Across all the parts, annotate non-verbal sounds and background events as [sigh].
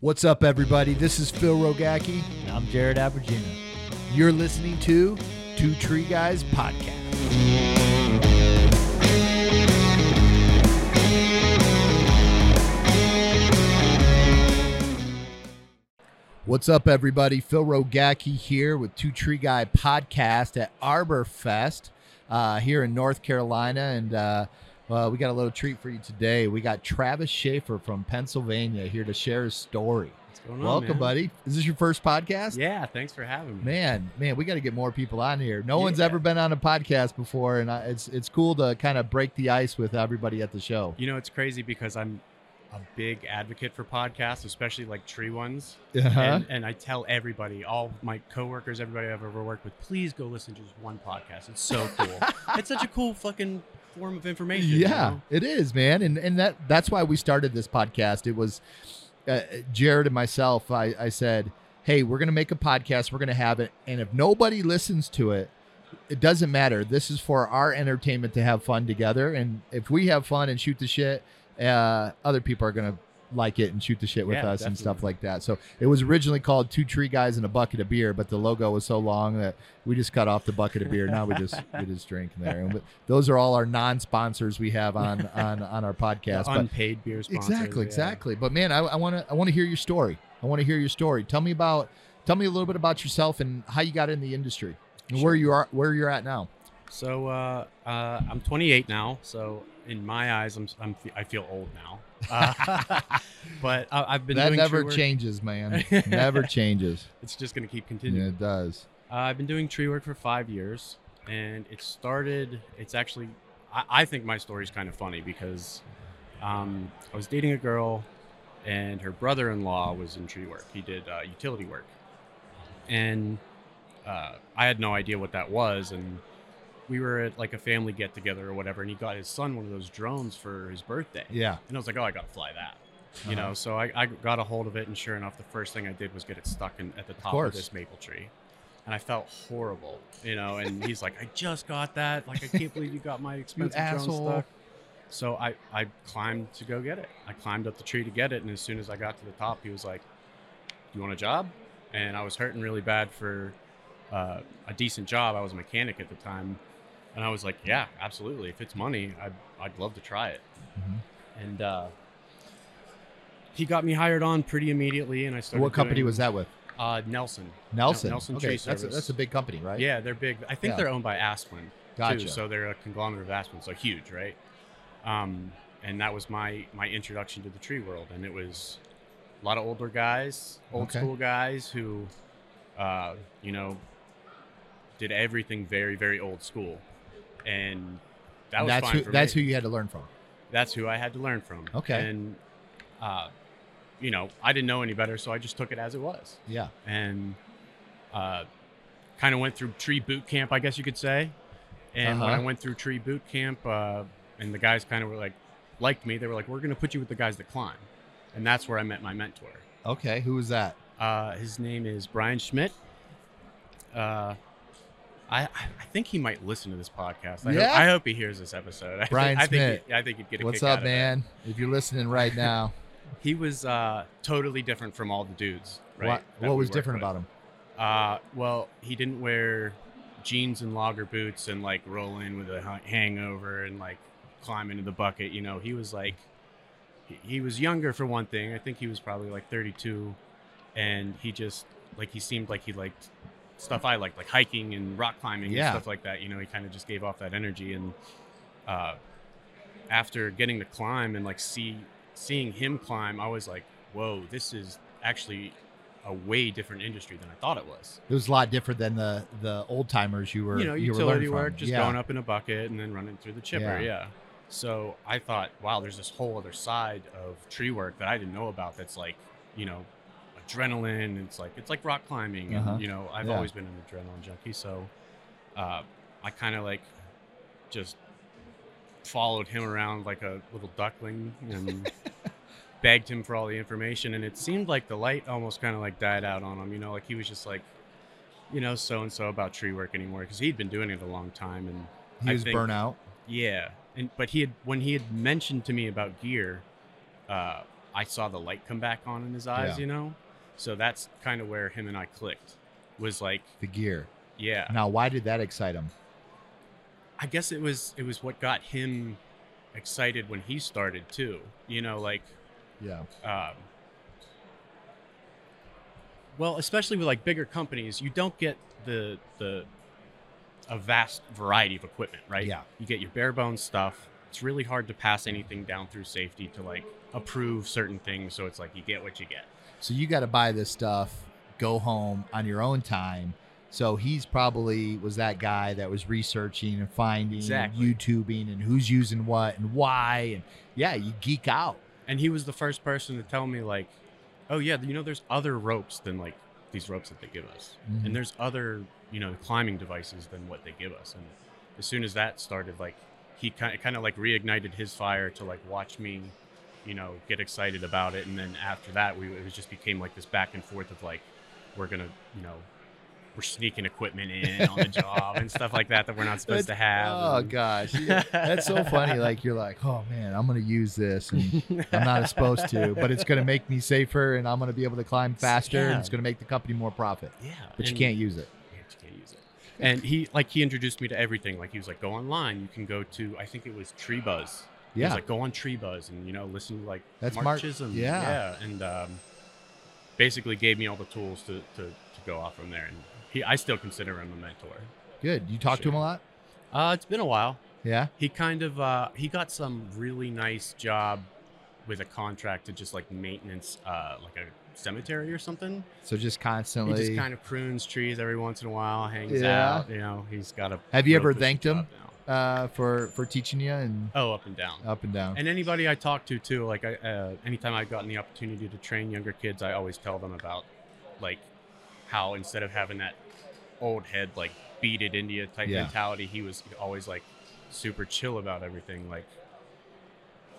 What's up, everybody? This is Phil Rogacki. And I'm Jared Abergina. You're listening to Two Tree Guys Podcast. What's up, everybody? Phil Rogacki here with Two Tree Guy Podcast at Arbor Fest uh, here in North Carolina. And uh, well, we got a little treat for you today. We got Travis Schaefer from Pennsylvania here to share his story. What's going on? Welcome, man? buddy. Is this your first podcast? Yeah, thanks for having me. Man, man, we got to get more people on here. No one's ever been on a podcast before, and I, it's it's cool to kind of break the ice with everybody at the show. You know, it's crazy because I'm a big advocate for podcasts, especially like tree ones. Uh-huh. And, and I tell everybody, all my coworkers, everybody I've ever worked with, please go listen to just one podcast. It's so cool. [laughs] it's such a cool fucking form of information. you Yeah, know? it is, man, and and that that's why we started this podcast. It was uh, Jared and myself. I I said, hey, we're gonna make a podcast. We're gonna have it, and if nobody listens to it. It doesn't matter. This is for our entertainment to have fun together, and if we have fun and shoot the shit, uh, other people are gonna like it and shoot the shit with Yeah, us and stuff like that. So it was originally called Two Tree Guys and a Bucket of Beer, but the logo was so long that we just cut off the bucket of beer. Now we just we just drink there. And those are all our non-sponsors we have on [laughs] on on our podcast. The But unpaid beer sponsors. exactly, yeah. exactly. But man, I want to I want to hear your story. I want to hear your story. Tell me about tell me a little bit about yourself and how you got in the industry and where you are where you're at now. So uh, uh, I'm 28 now. So in my eyes, I'm, I'm I feel old now. Uh, [laughs] but uh, I've been that never changes, man. [laughs] never changes. It's just gonna keep Yeah, continuing. it does. Uh, I've been doing tree work for five years, and it started. It's actually, I, I think my story is kind of funny because um, I was dating a girl, and her brother-in-law was in tree work. He did uh, utility work, and uh, I had no idea what that was. And we were at like a family get-together or whatever, and he got his son one of those drones for his birthday. Yeah. And I was like, oh, I gotta fly that. You Uh-huh. know, so I, I got a hold of it, and sure enough, the first thing I did was get it stuck in, at the top of, course. this maple tree. And I felt horrible, you know. And he's like, I just got that. Like, I can't believe you got my [laughs] expensive drone asshole. stuck. So I, I climbed to go get it. I climbed up the tree to get it, and as soon as I got to the top, he was like, Do "You want a job?" And I was hurting really bad for uh, a decent job. I was a mechanic at the time, and I was like, "Yeah, absolutely. If it's money, I'd, I'd love to try it." Mhm. and uh, he got me hired on pretty immediately, and I started. What company doing, was that with? Uh, Nelson. Nelson. Nelson okay, Tree that's a, that's a big company, right? Yeah, they're big. I think Yeah. they're owned by Asplundh Gotcha. too, so they're a conglomerate of Asplundh, so huge, right? Um, and that was my my introduction to the tree world, and it was a lot of older guys, old Okay. school guys who, uh, you know, did everything very very old school, and that was that's fine who that's me who you had to learn from. that's who I had to learn from. Okay. And, uh, you know, I didn't know any better, so I just took it as it was. Yeah. And uh, kind of went through tree boot camp, I guess you could say. And when I Uh-huh. went through tree boot camp, uh, and the guys kind of were like, liked me, they were like, we're going to put you with the guys that climb. And that's where I met my mentor. Okay. Who was that? Uh, his name is Brian Schmidt. I, I think he might listen to this podcast. I, Yeah? hope, I hope he hears this episode. I think- Brian I think, he, I think he'd get a What's kick up, out of it. man? If you're listening right now, [laughs] [laughs] He was uh, totally different from all the dudes. Right? what what was different with. about him? Uh, well, he didn't wear jeans and logger boots and like roll in with a hangover and like climb into the bucket. You know, he was like, he, he was younger for one thing. I think he was probably like 32, and he just like he seemed like he liked stuff I liked, like hiking and rock climbing Yeah. and stuff like that. You know, he kind of just gave off that energy. And uh, after getting to climb and like see seeing him climb, I was like, whoa, this is actually a way different industry than I thought it was. It was a lot different than the the old timers you were you know, were utility learning work, from. just yeah. going up in a bucket and then running through the chipper. Yeah. Yeah. So I thought, wow, there's this whole other side of tree work that I didn't know about. That's like, you know, adrenaline. It's like it's like rock climbing, Uh-huh. and you know, I've Yeah. always been an adrenaline junkie. So uh, I kind of like just followed him around like a little duckling and [laughs] begged him for all the information. And it seemed like the light almost kind of like died out on him. You know, like he was just like, you know, so and so about tree work anymore because he'd been doing it a long time and He I was think- burnt out. yeah, and but he had when he had mentioned to me about gear, uh, I saw the light come back on in his eyes, Yeah. you know. So that's kind of where him and I clicked. Was like, The gear. yeah, Now, why did that excite him? I guess it was it was what got him excited when he started too. You know, like Yeah. um, well, especially with like bigger companies, you don't get the the a vast variety of equipment, right? Yeah. You get your bare bones stuff. It's really hard to pass anything down through safety to like approve certain things. So it's like you get what you get. So you got to buy this stuff, go home on your own time. So he's probably was that guy that was researching and finding, Exactly. and YouTubing, and who's using what and why, and yeah, you geek out. And he was the first person to tell me like, oh yeah, you know, there's other ropes than like these ropes that they give us, Mhm. and there's other you know climbing devices than what they give us. And as soon as that started, like he kind of, kind of like reignited his fire to like watch me, you know, get excited about it. And then after that, we it just became like this back and forth of like, we're gonna you know. We're sneaking equipment in on the [laughs] job and stuff like that that we're not supposed to have. Oh and- gosh, Yeah, that's so funny. [laughs] Like you're like, oh man, I'm gonna use this, and I'm not supposed to, but it's gonna make me safer, and I'm gonna be able to climb faster, and it's gonna make the company more profit. yeah, But you and- can't use it. Yeah, you can't use it. And he like he introduced me to everything. Like he was like, go online. You can go to I think it was TreeBuzz. Yeah, was like, go on TreeBuzz and you know listen to like That's Mark, Mark- Chisholm. yeah. yeah, and um, basically gave me all the tools to, to to go off from there. And he, I still consider him a mentor. good. You talk to him a lot. Uh, it's been a while. Yeah. He kind of uh, he got some really nice job with a contract to just like maintenance uh, like a cemetery or something. So just constantly. He just kind of prunes trees every once in a while, hangs Yeah. out. You know, he's got a. Have you ever thanked him? Uh, for for teaching you and Oh, up and down. up and down. And anybody I talk to too, like I, uh, anytime I've gotten the opportunity to train younger kids, I always tell them about, like, how instead of having that old head like beat it India type Yeah. mentality, he was always like super chill about everything. Like,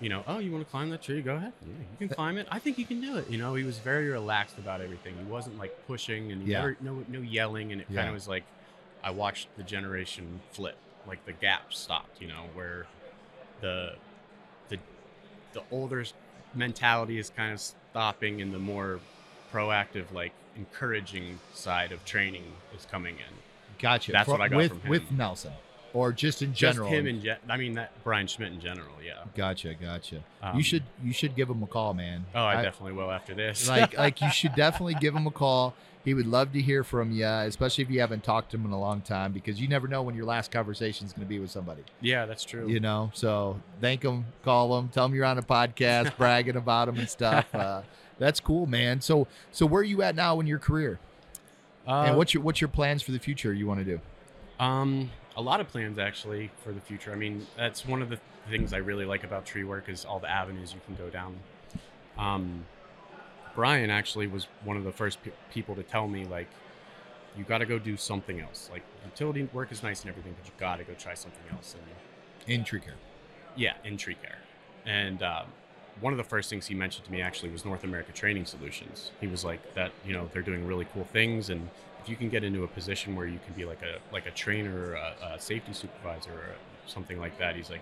you know, oh, you want to climb that tree? Go ahead. Yeah, you can climb it. I think you can do it. You know, he was very relaxed about everything. He wasn't like pushing and Yeah. never, no no yelling, and it kind of was like, I watched the generation flip. Like the gap stopped. You know, where the the the older mentality is kind of stopping and the more proactive like encouraging side of training is coming in Gotcha. That's what I got with from him. with Nelson, or just in general. just him in gen- i mean that brian schmidt in general yeah Gotcha, gotcha. Um, you should you should give him a call, man. oh i, definitely will after this like [laughs] like you should definitely give him a call. He would love to hear from you, especially if you haven't talked to him in a long time, because you never know when your last conversation is going to be with somebody. yeah that's true You know, so thank him, call him, tell him you're on a podcast, [laughs] bragging about him and stuff. Uh, that's cool, man. So so where are you at now in your career? uh, and what's your what's your plans for the future? You want to do? Um, a lot of plans actually for the future. I mean, that's one of the things I really like about tree work is all the avenues you can go down. Um, Brian actually was one of the first pe- people to tell me like, you got to go do something else. Like utility work is nice and everything, but you got to go try something else. And In tree care. yeah, in tree care. And um, one of the first things he mentioned to me actually was North American Training Solutions. He was like that, you know, they're doing really cool things, and if you can get into a position where you can be like a like a trainer, or a, a safety supervisor, or something like that, he's like,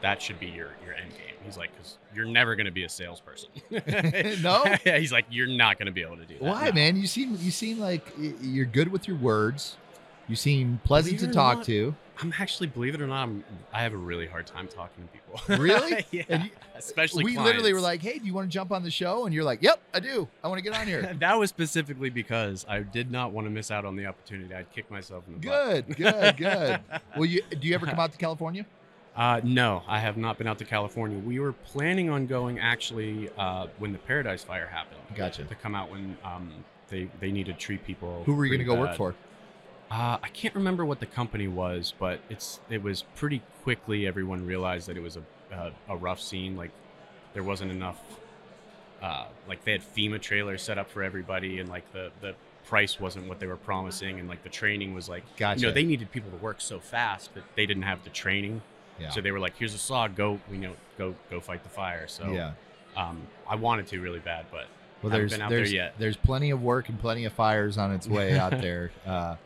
that should be your your end game. He's like, because you're never going to be a salesperson. [laughs] No? [laughs] he's like, you're not going to be able to do that. Why, No. man? You seem you seem like you're good with your words. You seem pleasant Believe to talk not, to. I'm actually, believe it or not, I'm, I have a really hard time talking to people. [laughs] Really? yeah. You- Especially we literally were like, "Hey, do you want to jump on the show?" And you're like, "Yep, I do. I want to get on here." [laughs] that was specifically because I did not want to miss out on the opportunity. I'd kick myself in the butt. good, [laughs] good, good. Well, you do you ever come out to California? Uh, no, I have not been out to California. We were planning on going actually uh, when the Paradise Fire happened. Gotcha. To come out when um, they they needed tree people. Who were you going to go work for? Uh, I can't remember what the company was, but it's it was pretty quickly everyone realized that it was a a, a rough scene. Like there wasn't enough. Uh, like they had FEMA trailers set up for everybody, and like the the price wasn't what they were promising, and like the training was like Gotcha. you know they needed people to work so fast that they didn't have the training. yeah. So they were like, "Here's a saw, go you know go go fight the fire." So yeah. um, I wanted to really bad, but Well, there's been out there there's yet. there's plenty of work and plenty of fires on its way out there. [laughs] Uh,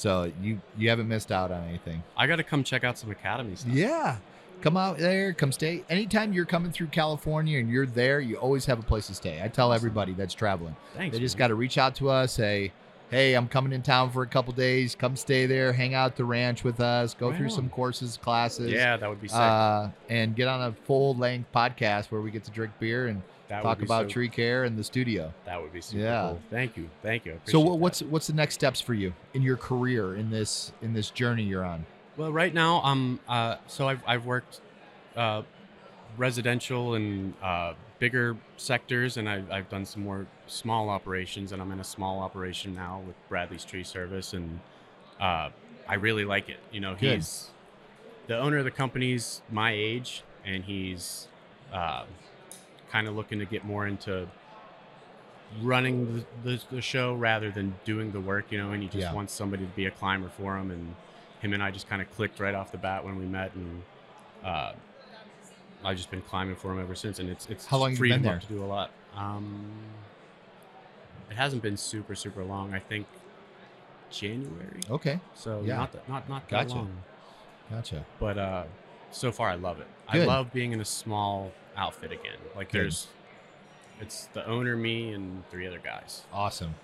so you you haven't missed out on anything. I got to come check out some academy stuff. Yeah. come out there, come stay. Anytime you're coming through California and you're there, you always have a place to stay. I tell everybody that's traveling. Thanks. They just got to reach out to us, say, "Hey, I'm coming in town for a couple days. Come stay there, hang out at the ranch with us, go Right through on. some courses, classes, Yeah, that would be sick. uh, and get on a full length podcast where we get to drink beer and that talk about so, tree care in the studio." That would be super Yeah. cool. Thank you. Thank you. So, appreciate what, that. what's what's the next steps for you in your career in this in this journey you're on? Well, right now, um, uh, so I've I've worked, uh, residential and uh, bigger sectors, and I've I've done some more small operations, and I'm in a small operation now with Bradley's Tree Service, and uh, I really like it. You know, Good. he's the owner of the company's my age, and he's uh, kind of looking to get more into running the, the, the show rather than doing the work, you know, and he just Yeah. wants somebody to be a climber for him. And him and I just kind of clicked right off the bat when we met. And uh, I've just been climbing for him ever since. And it's, it's How long freed been there? to do a lot. Um, it hasn't been super, super long. I think January. Okay, So Yeah. not that, not, not that Gotcha. long. gotcha. But uh, so far, I love it. Good. I love being in a small outfit again. Like Good. there's, it's the owner, me, and three other guys. Awesome.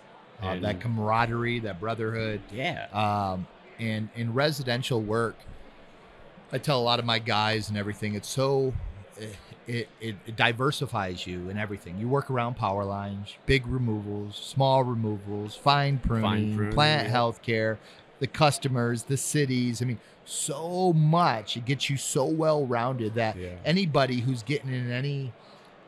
Uh, that camaraderie, that brotherhood, Yeah. um, and in residential work, I tell a lot of my guys and everything. It's so it, it, it diversifies you and everything. You work around power lines, big removals, small removals, fine pruning, pruning, plant yeah. health care, the customers, the cities. I mean, so much. It gets you so well rounded that Yeah. anybody who's getting in any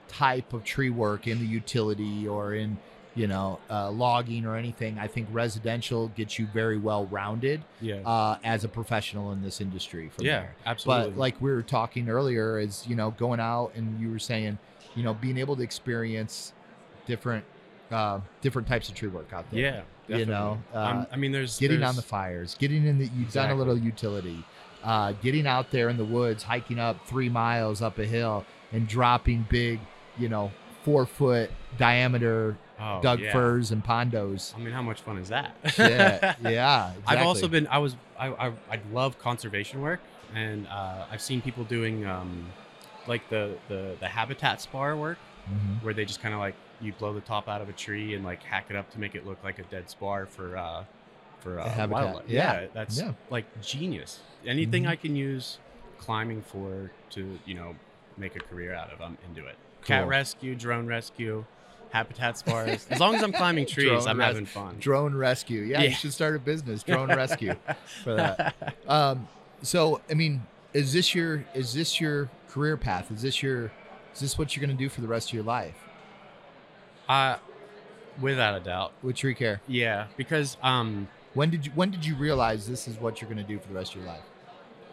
type of tree work in the utility or in you know uh, logging or anything i think residential gets you very well rounded Yeah. uh, as a professional in this industry yeah. there Absolutely. but like we were talking earlier is you know going out and you were saying you know being able to experience different uh, different types of tree work out there yeah. you know, uh, Um, I mean, there's getting there's, on the fires, getting in the you've done a little utility, uh, getting out there in the woods, hiking up three miles up a hill and dropping big, you know, four foot diameter oh, Doug yeah. firs and pondos. I mean, how much fun is that? yeah, yeah. [laughs] I've also been. I was. I. I, I love conservation work, and uh, I've seen people doing um, like the the the habitat spar work, Mhm. where they just kind of like you blow the top out of a tree and like hack it up to make it look like a dead spar for uh, for uh, habitat. wildlife. Yeah. that's Yeah. like genius. Anything Mhm. I can use climbing for to you know make a career out of, I'm into it. Cat Cool. rescue, drone rescue, habitat spars. as long as I'm climbing [laughs] trees, Drone I'm res- having fun. Drone rescue. Yeah, you should start a business, drone rescue, [laughs] for that. Um, so I mean, is this your is this your career path? Is this your is this what you're gonna do for the rest of your life Uh, without a doubt. with tree care? Yeah, because um, When did you when did you realize this is what you're gonna do for the rest of your life?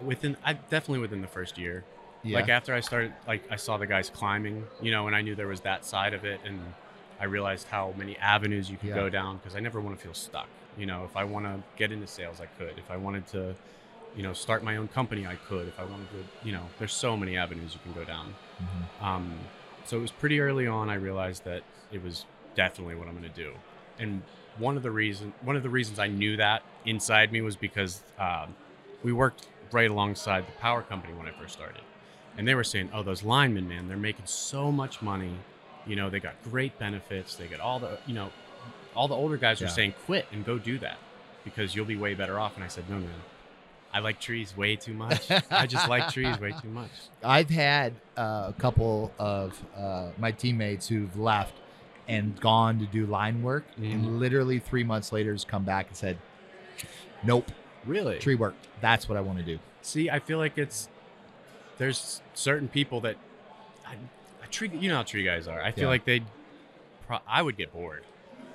within I definitely within the first year. Yeah. Like after I started, like I saw the guys climbing, you know, and I knew there was that side of it, and I realized how many avenues you could Yeah. go down because I never want to feel stuck. You know, if I want to get into sales, I could. If I wanted to, you know, start my own company, I could. If I wanted to, you know, there's so many avenues you can go down. Mhm. Um, so it was pretty early on. I realized that it was definitely what I'm going to do, and one of the reason one of the reasons I knew that inside me was because um, we worked right alongside the power company when I first started, and they were saying, "Oh, those linemen, man, they're making so much money. You know, they got great benefits. They got all the, you know, all the older guys were saying, quit and go do that because you'll be way better off." And I said, "No, man." I like trees way too much. I just like trees way too much. [laughs] I've had uh, a couple of uh, my teammates who've left and gone to do line work, Mhm. and literally three months later has come back and said, "Nope, Really? tree work. That's what I want to do." See, I feel like it's there's certain people that tree. You know how tree guys are. I feel Yeah. like they, pro- I would get bored.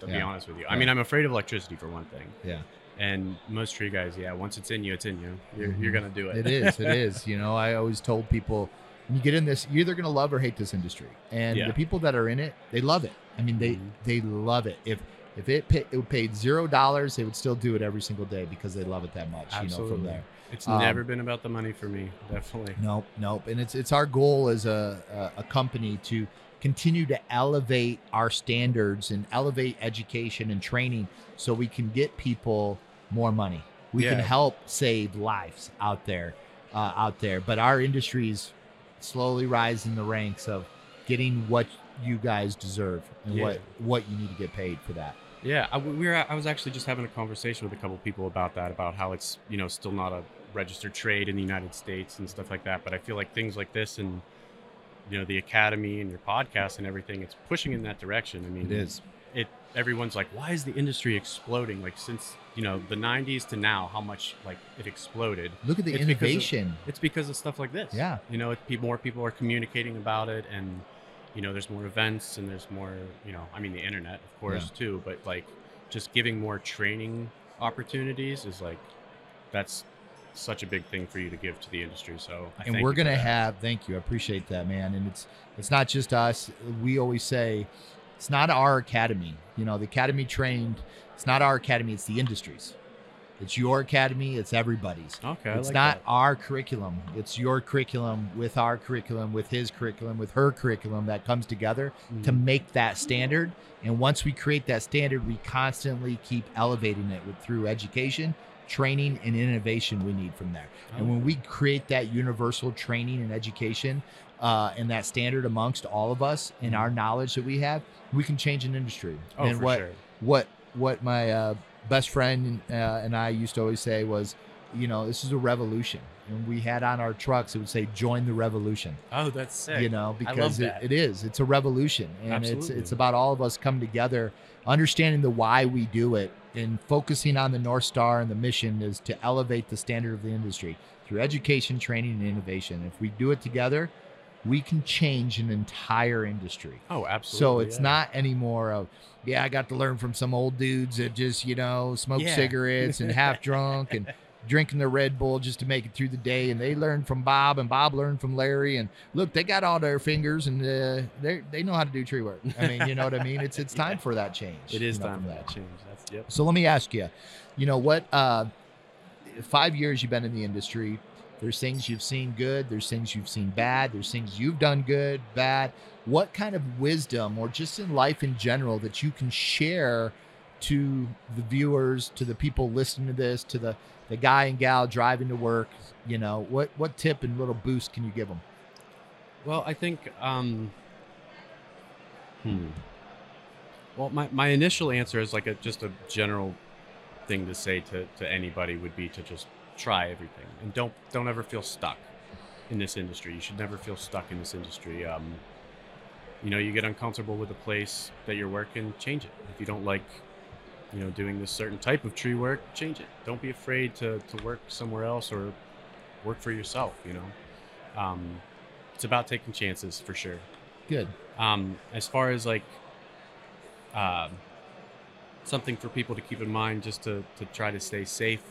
To be honest with you, I mean, I'm afraid of electricity for one thing, Yeah, and most tree guys, yeah, once it's in you, it's in you. You're, Mhm. you're gonna do it. it is. It is. You know, I always told people when you get in this, you're either going to love or hate this industry, and Yeah. the people that are in it, they love it. I mean, they Mhm. they love it. If if it pay, it paid zero dollars, they would still do it every single day because they love it that much. You know, Absolutely. from there. It's Um, never been about the money for me. Definitely. Nope, nope. And it's it's our goal as a a, a company to continue to elevate our standards and elevate education and training so we can get people more money. We can help save lives out there. uh, out there. But our industry's slowly rising the ranks of getting what you guys deserve and Yeah. what what you need to get paid for that. Yeah, I, we were. I was actually just having a conversation with a couple people about that, about how it's you know still not a registered trade in the United States and stuff like that. But I feel like things like this and you know the academy and your podcast and everything, it's pushing in that direction. I mean, it is. It everyone's like, why is the industry exploding? Like since you know the '90s to now, how much like it exploded? Look at the It's because of- innovation. It's because of stuff like this. Yeah. You know, it, more people are communicating about it, and you know, there's more events, and there's more. You know, I mean, the internet, of course, too. But like, just giving more training opportunities is like, that's such a big thing for you to give to the industry. So, I and we're gonna have thank you i appreciate that man and it's it's not just us we always say it's not our academy you know the academy trained it's not our academy it's the industries it's your academy it's everybody's Okay, it's like not that. our curriculum it's your curriculum with our curriculum with his curriculum with her curriculum that comes together to Mhm. make that standard and once we create that standard we constantly keep elevating it with, through education training and innovation we need from there and when we create that universal training and education uh, and that standard amongst all of us and our knowledge that we have, we can change an industry. oh, and for what sure. what what my uh, best friend uh, and I used to always say was, you know, this is a revolution. And we had on our trucks, it would say, "Join the revolution." Oh, that's sick. You know, because it, it is. It's a revolution, and it's Absolutely. it's about all of us coming together, understanding the why we do it, and focusing on the north star and the mission is to elevate the standard of the industry through education, training, and innovation. If we do it together, we can change an entire industry. Oh, absolutely. So it's yeah. not anymore of, yeah, I got to learn from some old dudes that just, you know, smoke Yeah. cigarettes and half [laughs] drunk and drinking the Red Bull just to make it through the day. And they learned from Bob and Bob learned from Larry. And look, they got all their fingers and uh, they they know how to do tree work. I mean, you know what I mean? It's it's [laughs] time Yeah. for that change. It is you know, time for that change. That's yep. so let me ask you, you know what? Uh, five years you've been in the industry. There's things you've seen good. There's things you've seen bad. There's things you've done good, bad. What kind of wisdom, or just in life in general, that you can share to the viewers, to the people listening to this, to the the guy and gal driving to work? You know, what what tip and little boost can you give them? Well, I think. Um, hmm. Well, my, my initial answer is like a just a general thing to say to, to anybody would be to just try everything and don't don't ever feel stuck in this industry. You should never feel stuck in this industry. Um, you know, you get uncomfortable with a place that you're working, change it. If you don't like, you know, doing this certain type of tree work, change it. Don't be afraid to, to work somewhere else or work for yourself. You know, um, it's about taking chances for sure. Good. Um, as far as like um, something for people to keep in mind, just to, to try to stay safe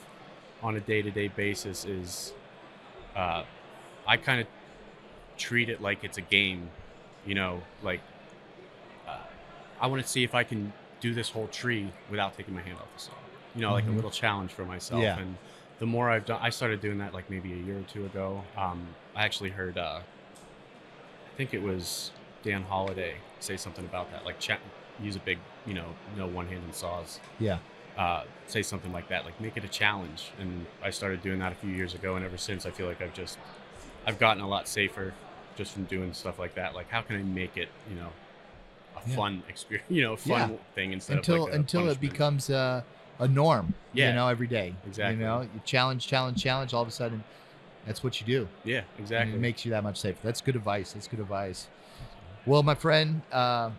on a day to day basis, is uh, I kind of treat it like it's a game. You know, like uh, I want to see if I can do this whole tree without taking my hand off the saw. You know, like Mhm. a little challenge for myself. Yeah. And the more I've done, I started doing that like maybe a year or two ago. Um, I actually heard, uh, I think it was Dan Holiday say something about that, like cha- use a big, you know, no one-handed saws. Yeah. Uh, say something like that, like make it a challenge. And I started doing that a few years ago, and ever since, I feel like I've just, I've gotten a lot safer just from doing stuff like that. Like, how can I make it, you know, a Yeah. fun experience, [laughs] you know, fun Yeah. thing instead until of like until it becomes a, a norm. Yeah. You know, every day. Exactly. You know, you challenge, challenge, challenge. All of a sudden, that's what you do. yeah, And exactly. it makes you that much safer. That's good advice. That's good advice. Well, my friend, uh,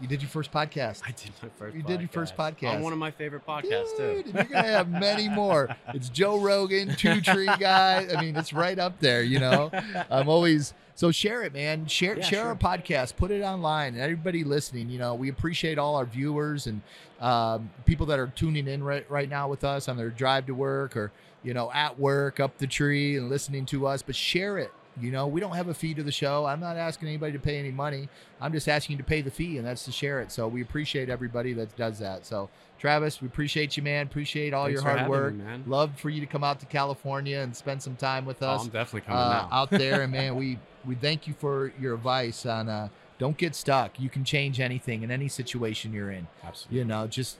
you did your first podcast. I did my first. You did your first podcast. on one of my favorite podcasts Dude, too. you're gonna have many [laughs] more. It's Joe Rogan, Two Tree Guy. I mean, it's right up there. You know, I'm always so share it, man. Share Yeah, share sure. our podcast. Put it online. And everybody listening, you know, we appreciate all our viewers and um, people that are tuning in right right now with us on their drive to work or you know at work up the tree and listening to us. But share it. You know, we don't have a fee to the show. I'm not asking anybody to pay any money. I'm just asking you to pay the fee, and that's to share it. So we appreciate everybody that does that. So Travis, we appreciate you, man. Appreciate all Thanks your hard work. me, man. Love for you to come out to California and spend some time with Oh, us I'm definitely coming uh, out there. And man, [laughs] we we thank you for your advice on uh, don't get stuck. You can change anything in any situation you're in. Absolutely. You know, just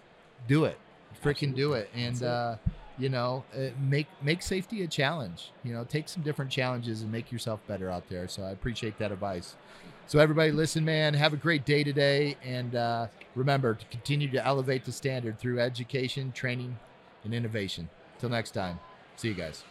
do it. Freaking do it. And That's it. You know, uh, make make safety a challenge. You know, take some different challenges and make yourself better out there. So I appreciate that advice. So everybody, listen, man. Have a great day today, and uh, remember to continue to elevate the standard through education, training, and innovation. Till next time, see you guys.